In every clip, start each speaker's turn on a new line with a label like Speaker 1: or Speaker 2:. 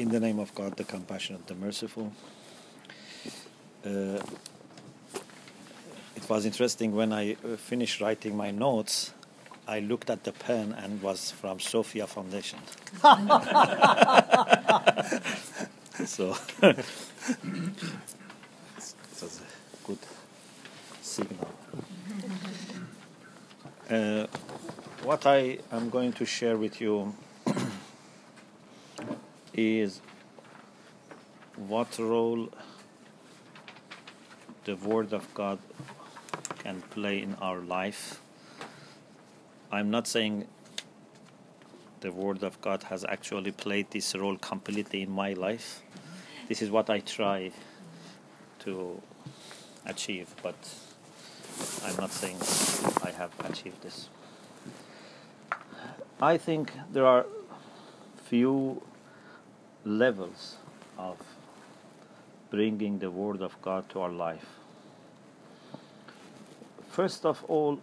Speaker 1: In the name of God, the compassionate, the merciful. Uh, it was interesting when I uh, finished writing my notes. I looked at the pen and was from Sophia Foundation. so it was a good signal. Uh, what I am going to share with you is what role the Word of God can play in our life. I'm not saying the Word of God has actually played this role completely in my life. This is what I try to achieve, but I'm not saying I have achieved this. I think there are few levels of bringing the Word of God to our life. First of all,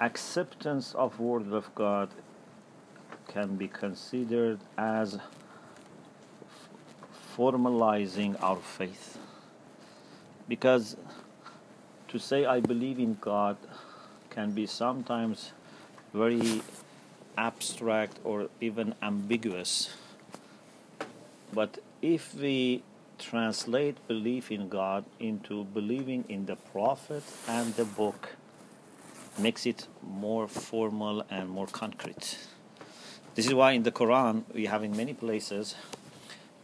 Speaker 1: acceptance of Word of God can be considered as formalizing our faith. Because to say I believe in God can be sometimes very abstract or even ambiguous but if we translate belief in God into believing in the prophet and the book, makes it more formal and more concrete. This is why in the Quran we have in many places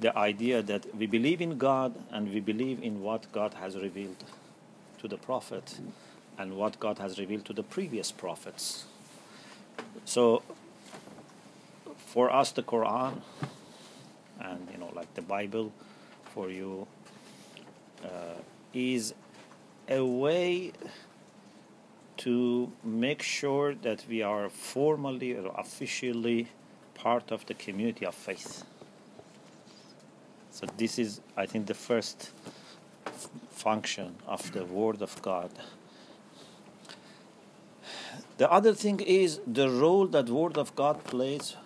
Speaker 1: the idea that we believe in God and we believe in what God has revealed to the prophet and what God has revealed to the previous prophets. So for us the Quran and like the Bible for you uh, is a way to make sure that we are formally or officially part of the community of faith. So this is, I think, the first f- function of the Word of God. The other thing is the role that Word of God plays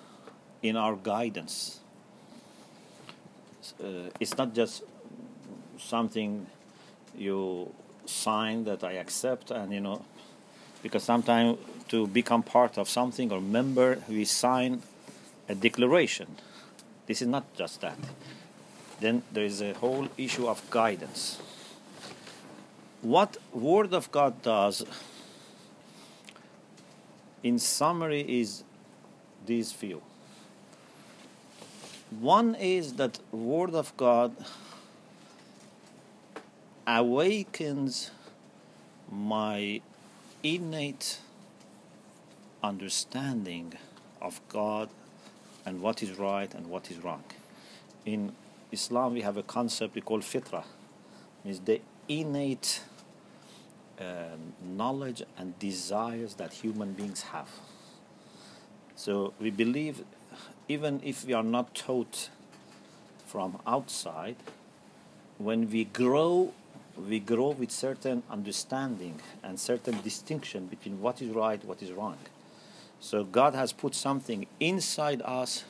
Speaker 1: in our guidance Uh, it's not just something you sign that I accept, and you know, because sometimes to become part of something or member, we sign a declaration. This is not just that. Then there is a whole issue of guidance. What Word of God does, in summary, is these few. One is that Word of God awakens my innate understanding of God and what is right and what is wrong. In Islam, we have a concept we call fitra, means the innate uh, knowledge and desires that human beings have. So we believe even if we are not taught from outside, when we grow, we grow with certain understanding and certain distinction between what is right, what is wrong. So God has put something inside us,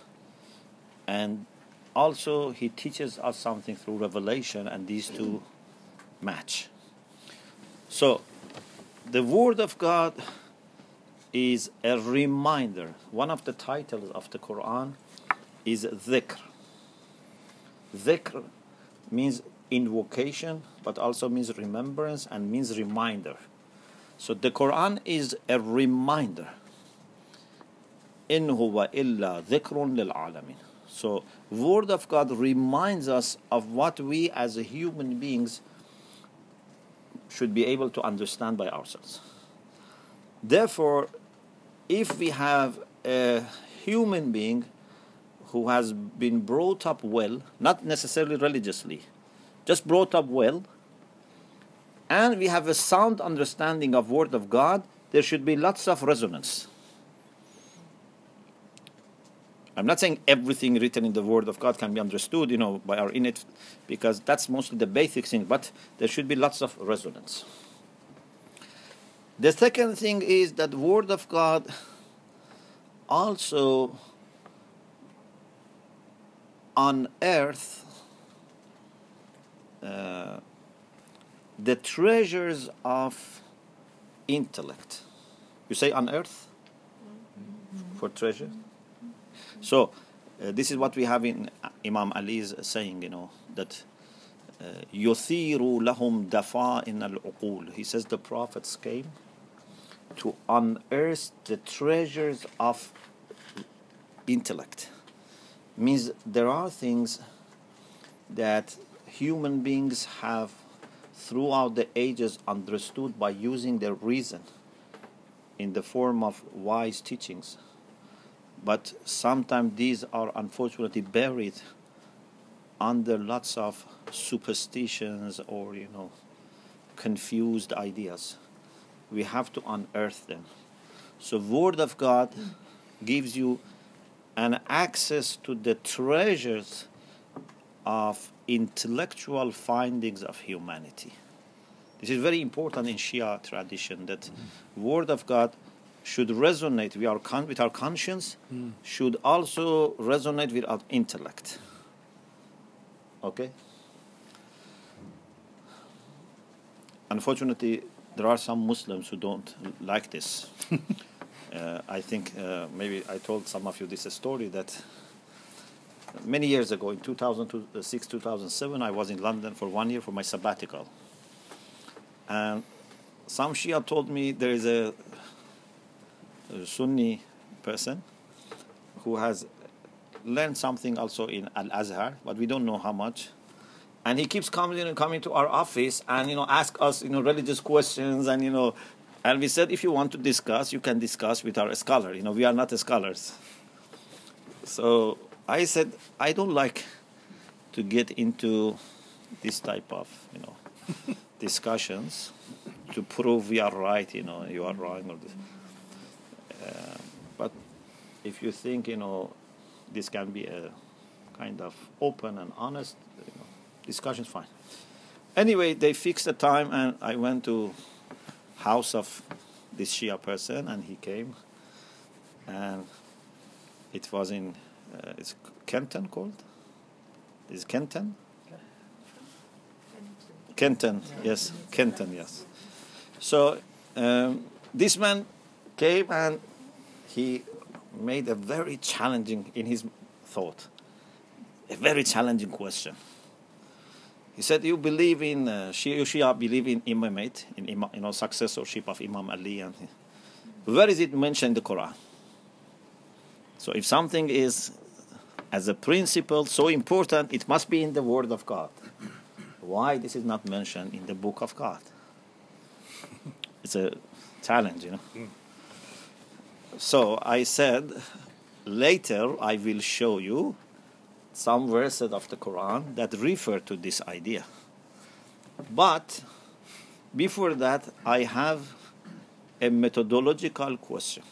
Speaker 1: and also He teaches us something through revelation, and these two match. So, the Word of God is a reminder. One of the titles of the Quran is dhikr. Dhikr means invocation, but also means remembrance and means reminder. So the Quran is a reminder. In huwa illa dhikrun lil alamin. So word of God reminds us of what we as human beings should be able to understand by ourselves. Therefore, if we have a human being who has been brought up well, not necessarily religiously, just brought up well, and we have a sound understanding of Word of God, there should be lots of resonance. I'm not saying everything written in the Word of God can be understood, you know, by our innate, because that's mostly the basic thing, but there should be lots of resonance. The second thing is that Word of God also unearth uh, the treasures of intellect. You say unearth for treasure? So, uh, this is what we have in Imam Ali's saying, you know, that يثير لهم دفائن العقول. He says the prophets came to unearth the treasures of intellect. Means there are things that human beings have throughout the ages understood by using their reason in the form of wise teachings. But sometimes these are unfortunately buried under lots of superstitions or, you know, confused ideas. We have to unearth them. So, Word of God gives you an access to the treasures of intellectual findings of humanity. This is very important in Shia tradition that word of God should resonate with our, con- with our conscience, mm. should also resonate with our intellect. Okay? Unfortunately, there are some Muslims who don't like this. uh, I think uh, maybe I told some of you this story that many years ago, in 2006, 2007, I was in London for one year for my sabbatical. And some Shia told me there is a, a Sunni person who has learned something also in Al Azhar, but we don't know how much. And he keeps coming and coming to our office and you know ask us you know religious questions and you know and we said if you want to discuss you can discuss with our scholar you know we are not scholars so I said I don't like to get into this type of you know discussions to prove we are right, you know, you are wrong or this. Uh, but if you think you know this can be a kind of open and honest know, fine. Anyway, they fixed the time, and I went to house of this Shia person, and he came, and it was in uh, it's Kenton called? Is Kenton? Kenton, yes, Kenton, yes. So um, this man came and he made a very challenging in his thought, a very challenging question. He said, "You believe in uh, Shia, Shia believe in imamate, in imam, you know successorship of Imam Ali, and where is it mentioned in the Quran?" So if something is as a principle so important, it must be in the Word of God. Why this is not mentioned in the Book of God? It's a challenge, you know. So I said, later I will show you some verses of the Quran that refer to this idea. But before that, I have a methodological question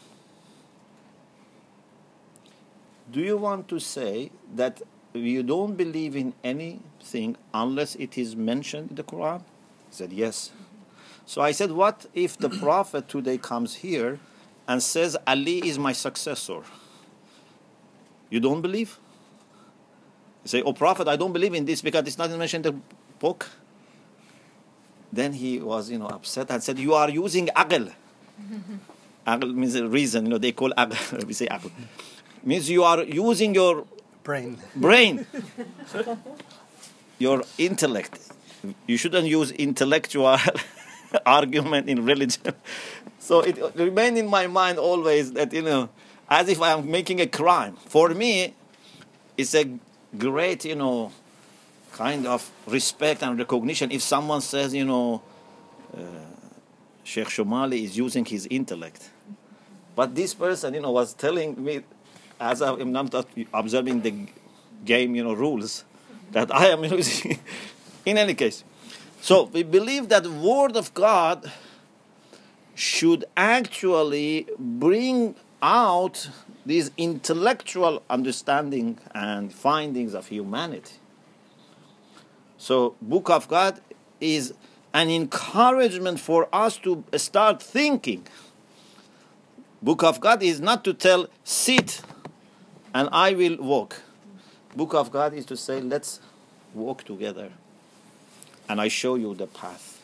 Speaker 1: do you want to say that you don't believe in anything unless it is mentioned in the Quran? He said, Yes. So I said, What if the Prophet today comes here and says, Ali is my successor? You don't believe? You say, Oh, Prophet, I don't believe in this because it's not mentioned in the book. Then he was, you know, upset and said, You are using aql. aql means reason, you know, they call aql, we say aql. Means you are using your
Speaker 2: brain.
Speaker 1: brain. Your intellect. You shouldn't use intellectual argument in religion. So it remained in my mind always that you know as if i am making a crime. For me it's a great you know kind of respect and recognition if someone says you know uh, sheikh shomali is using his intellect but this person you know was telling me as I am not observing the game, you know, rules that I am using. In any case, so we believe that the Word of God should actually bring out these intellectual understanding and findings of humanity. So, Book of God is an encouragement for us to start thinking. Book of God is not to tell sit and I will walk. Book of God is to say, let's walk together and I show you the path.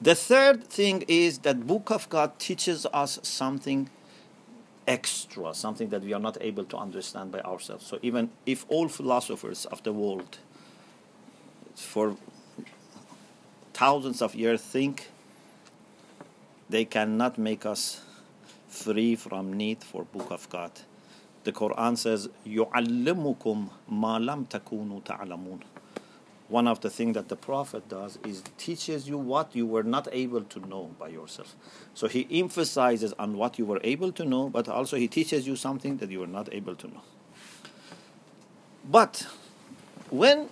Speaker 1: The third thing is that Book of God teaches us something extra, something that we are not able to understand by ourselves. So even if all philosophers of the world for thousands of years think they cannot make us free from need for book of God. The Quran says, يُعَلِّمُكُمْ مَا لَمْ تَكُونُوا تَعْلَمُونَ one of the things that the prophet does is teaches you what you were not able to know by yourself. So he emphasizes on what you were able to know but also he teaches you something that you were not able to know. But when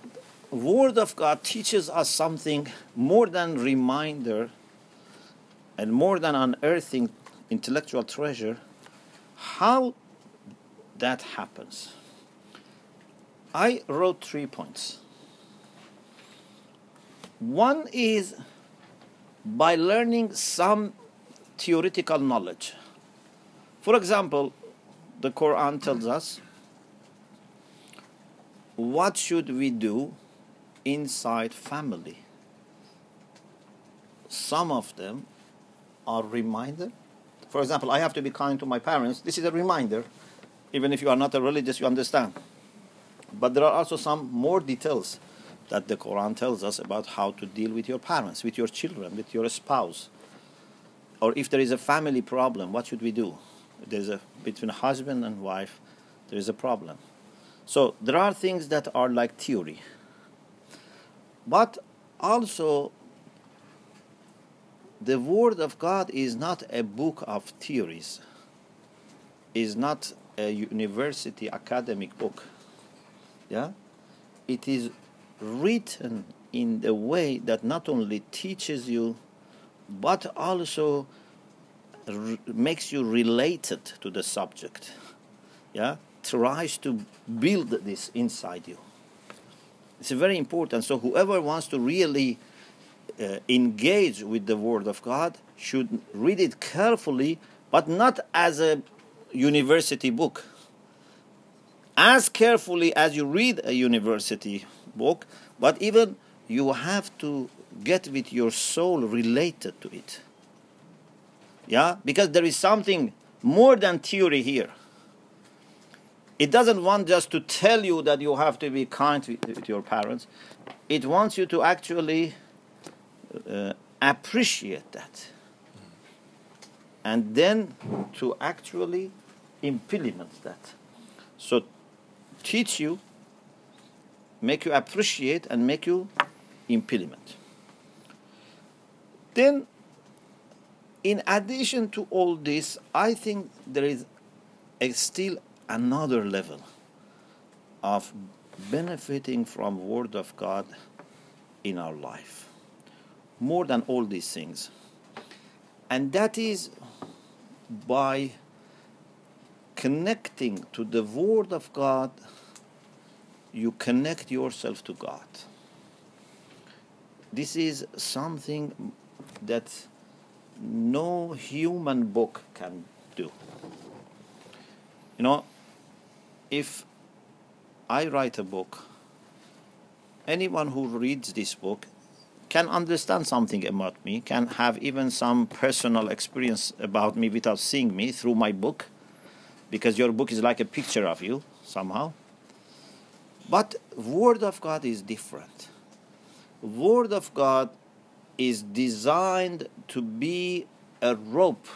Speaker 1: word of god teaches us something more than reminder and more than unearthing intellectual treasure how that happens? I wrote three points one is by learning some theoretical knowledge. For example, the Quran tells us what should we do inside family. Some of them are reminder. For example, I have to be kind to my parents. This is a reminder. Even if you are not a religious, you understand. But there are also some more details that the Quran tells us about how to deal with your parents, with your children, with your spouse. Or if there is a family problem, what should we do? There's a between husband and wife, there is a problem. So there are things that are like theory. But also the word of God is not a book of theories. Is not a university academic book. Yeah? It is written in the way that not only teaches you but also makes you related to the subject. Yeah? Tries to build this inside you. It's very important. So whoever wants to really uh, engage with the word of god should read it carefully but not as a university book. As carefully as you read a university book, but even you have to get with your soul related to it. Yeah? Because there is something more than theory here. It doesn't want just to tell you that you have to be kind with, your parents. It wants you to actually uh, appreciate that. And then to actually implement that. So teach you make you appreciate and make you implement. Then, in addition to all this, I think there is still another level of benefiting from Word of God in our life, more than all these things, and that is by connecting to the Word of God you connect yourself to God. This is something that no human book can do. You know, if I write a book, anyone who reads this book can understand something about me, can have even some personal experience about me without seeing me through my book, because your book is like a picture of you somehow. But Word of God is different. Word of God is designed to be a rope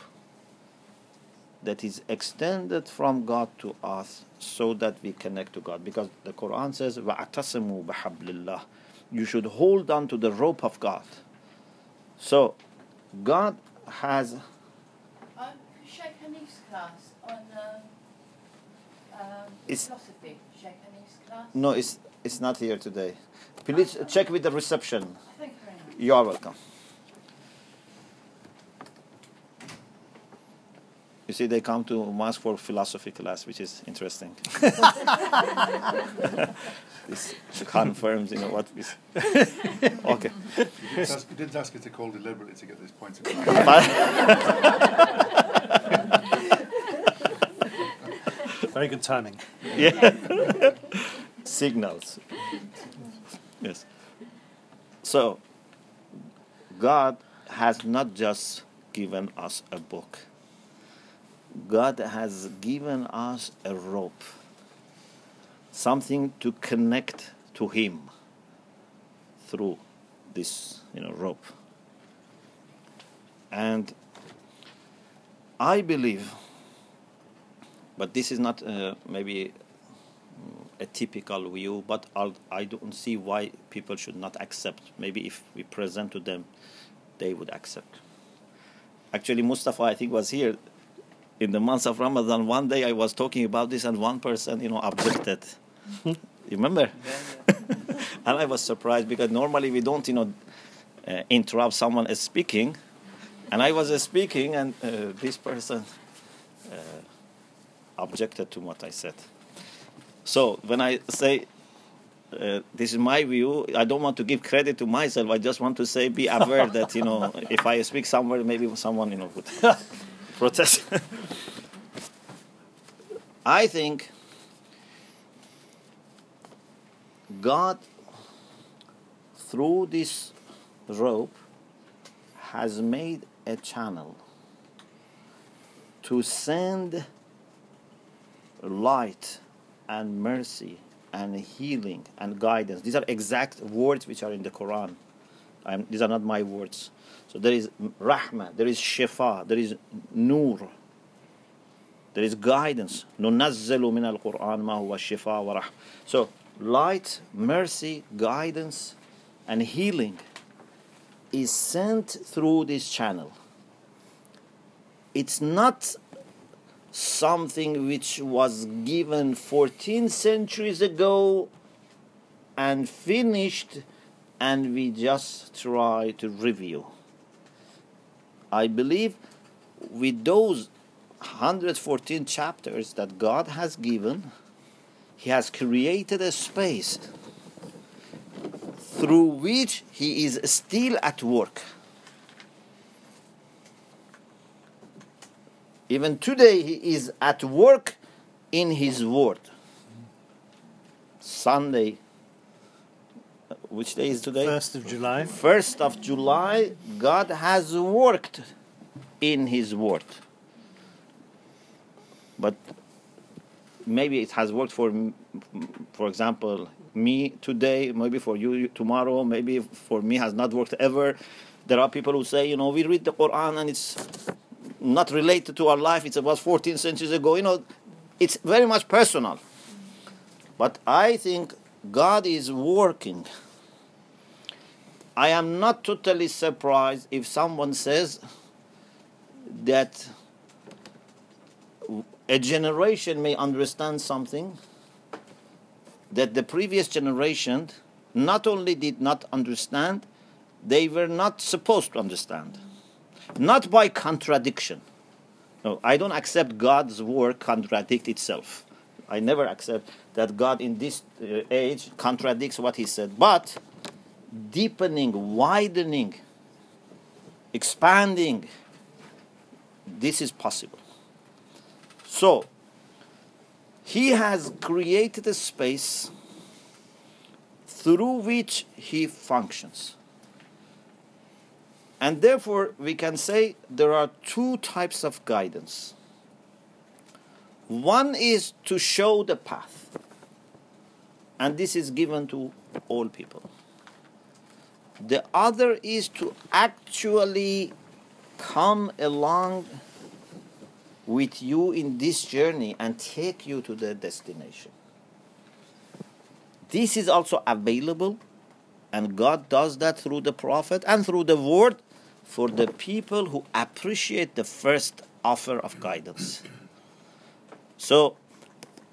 Speaker 1: that is extended from God to us so that we connect to God. Because the Quran says, وَاعْتَصِمُوا بِحَبْلِ اللَّهِ You should hold on to the rope of God. So, God has...
Speaker 2: Um, Sheikh Hanif's class on um, um, philosophy. Sheikh class?
Speaker 1: No, it's, it's not here today. Please check with the reception.
Speaker 2: You.
Speaker 1: You are welcome. You see, they come to mosque for philosophy class, which is interesting. this confirms, you know, what we. okay.
Speaker 3: You didn't, ask, you didn't ask us to call deliberately to get this point across.
Speaker 4: Very good timing.
Speaker 1: yeah. Signals. Yes. So, God has not just given us a book. God has given us a rope, something to connect to Him through this, you know, rope. And I believe, but this is not uh, maybe a typical view, but I'll, I do not see why people should not accept. Maybe if we present to them, they would accept. Actually, Mustafa, I think, was here in the month of Ramadan. One day I was talking about this, and one person, you know, objected. you remember? Yeah, yeah. and I was surprised because normally we don't, you know, uh, interrupt someone as speaking and I was uh, speaking, and uh, this person uh, objected to what I said. So when I say uh, this is my view, I don't want to give credit to myself. I just want to say, be aware that you know, if I speak somewhere, maybe someone you know would protest. I think God, through this rope, has made a channel to send light and mercy and healing and guidance. These are exact words which are in the Quran. I'm, these are not my words. So there is rahmah, there is shifa, there is nur, there is guidance. نُنَزِّلُ مِنَ الْقُرْآنِ مَا هُوَ الشِّفَاء وَرَحْمَةٌ So light, mercy, guidance, and healing is sent through this channel. It's not something which was given 14 centuries ago and finished and we just try to review. I believe with those 114 chapters that God has given, He has created a space through which he is still at work. Even today, he is at work in his word. Sunday, which day is today?
Speaker 4: 1st of July.
Speaker 1: 1st of July, God has worked in his word. But maybe it has worked for, for example, me today, maybe for you tomorrow, maybe for me has not worked ever. There are people who say, you know, we read the Quran and it's not related to our life. It's about 14 centuries ago. You know, it's very much personal. But I think God is working. I am not totally surprised if someone says that a generation may understand something that the previous generation not only did not understand, they were not supposed to understand. Not by contradiction. No, I don't accept God's word contradict itself. I never accept that God in this uh, age contradicts what he said. But deepening, widening, expanding, this is possible. So, he has created a space through which he functions. And therefore, we can say there are two types of guidance. One is to show the path, and this is given to all people. The other is to actually come along with you in this journey and take you to the destination. This is also available, and God does that through the prophet and through the word for the people who appreciate the first offer of guidance. So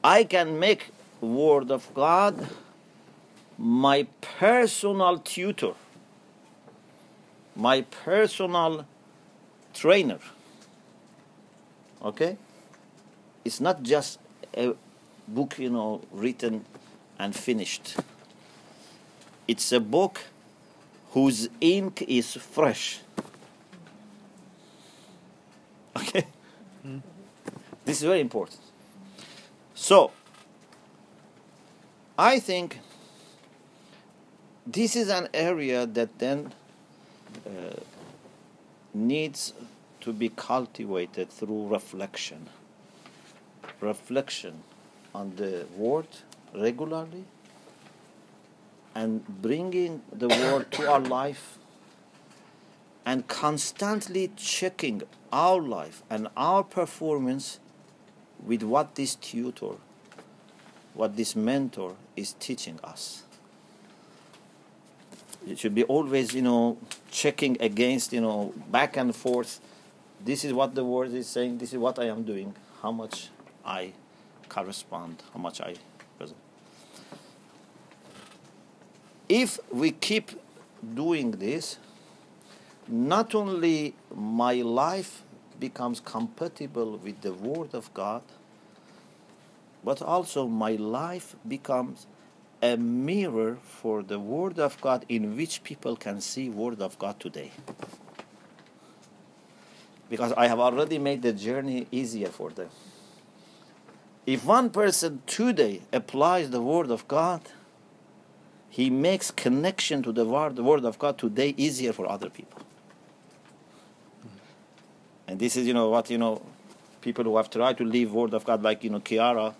Speaker 1: I can make word of God my personal tutor, my personal trainer Okay? It's not just a book, you know, written and finished. It's a book whose ink is fresh. Okay? Mm. This is very important. So, I think this is an area that then uh, needs to be cultivated through reflection. Reflection on the word regularly and bringing the word to our life and constantly checking our life and our performance with what this tutor, what this mentor is teaching us. It should be always, you know, checking against, you know, back and forth. This is what the word is saying, this is what I am doing, how much I correspond, how much I present. If we keep doing this, not only my life becomes compatible with the Word of God, but also my life becomes a mirror for the Word of God in which people can see Word of God today. Because I have already made the journey easier for them. If one person today applies the Word of God, he makes connection to the word, the word of God today easier for other people. And this is, you know, what, you know, people who have tried to live word of God, like, you know, Chiara,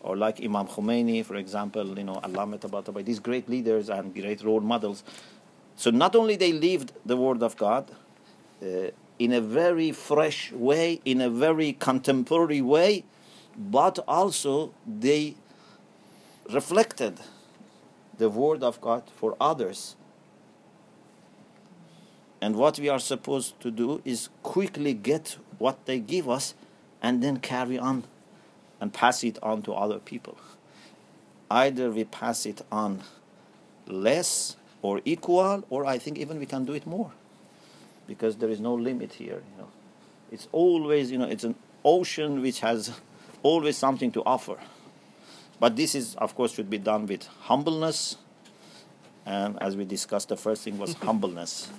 Speaker 1: or like Imam Khomeini, for example, you know, Allama Tabatabai, these great leaders and great role models. So not only they lived the word of God uh, in a very fresh way, in a very contemporary way, but also they reflected the word of God for others and what we are supposed to do is quickly get what they give us and then carry on and pass it on to other people. Either we pass it on less or equal, or I think even we can do it more because there is no limit here. You know, it's always you know it's an ocean which has always something to offer. But this is, of course, should be done with humbleness, and as we discussed, the first thing was humbleness.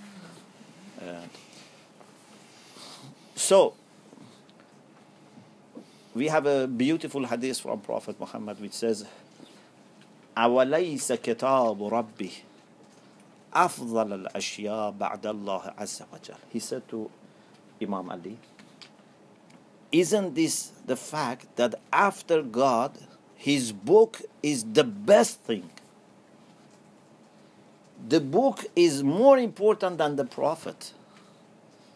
Speaker 1: Uh, so, we have a beautiful hadith from Prophet Muhammad which says, أوليس كتاب ربي أفضل الأشياء بعد الله عز وجل He said to Imam Ali, Isn't this the fact that after God, His book is the best thing? The book is more important than the prophet,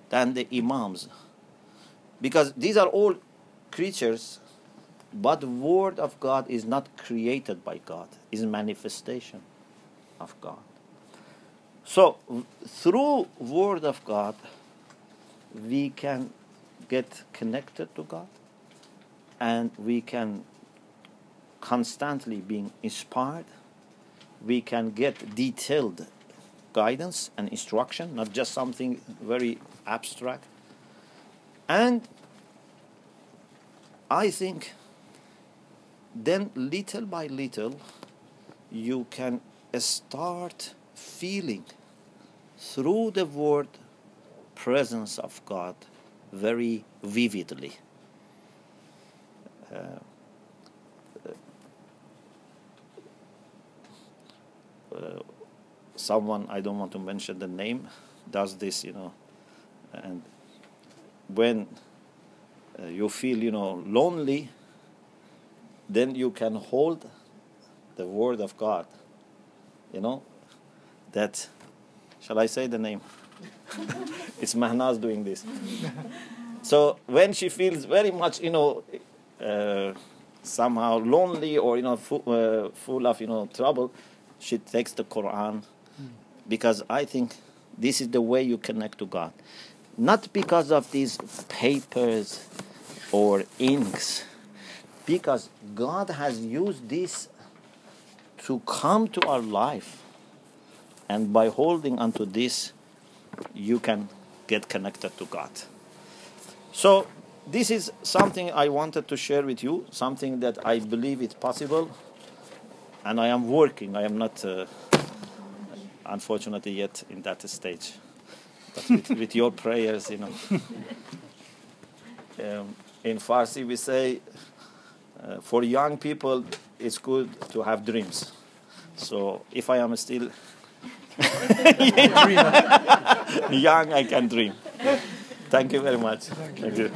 Speaker 1: than the imams. Because these are all creatures, but the word of God is not created by God, is manifestation of God. So through word of God, we can get connected to God and we can constantly being inspired we can get detailed guidance and instruction, not just something very abstract. And I think then little by little you can start feeling through the word presence of God very vividly. Uh, someone I don't want to mention the name does this, you know, and when uh, you feel you know lonely, then you can hold the word of God, you know, that shall I say the name? it's Mahnaz doing this. so when she feels very much, you know, uh, somehow lonely or you know uh, full of you know trouble, she takes the Quran because I think this is the way you connect to God. Not because of these papers or inks, because God has used this to come to our life. And by holding onto this, you can get connected to God. So, this is something I wanted to share with you, something that I believe is possible and I am working. I am not, uh, unfortunately, yet in that stage. But with, with your prayers, you know. Um, in Farsi, we say, uh, for young people, it's good to have dreams. So if I am still young, I can dream. Thank you very much. Thank you.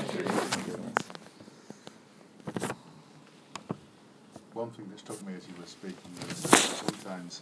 Speaker 3: One thing that struck me as you were speaking was sometimes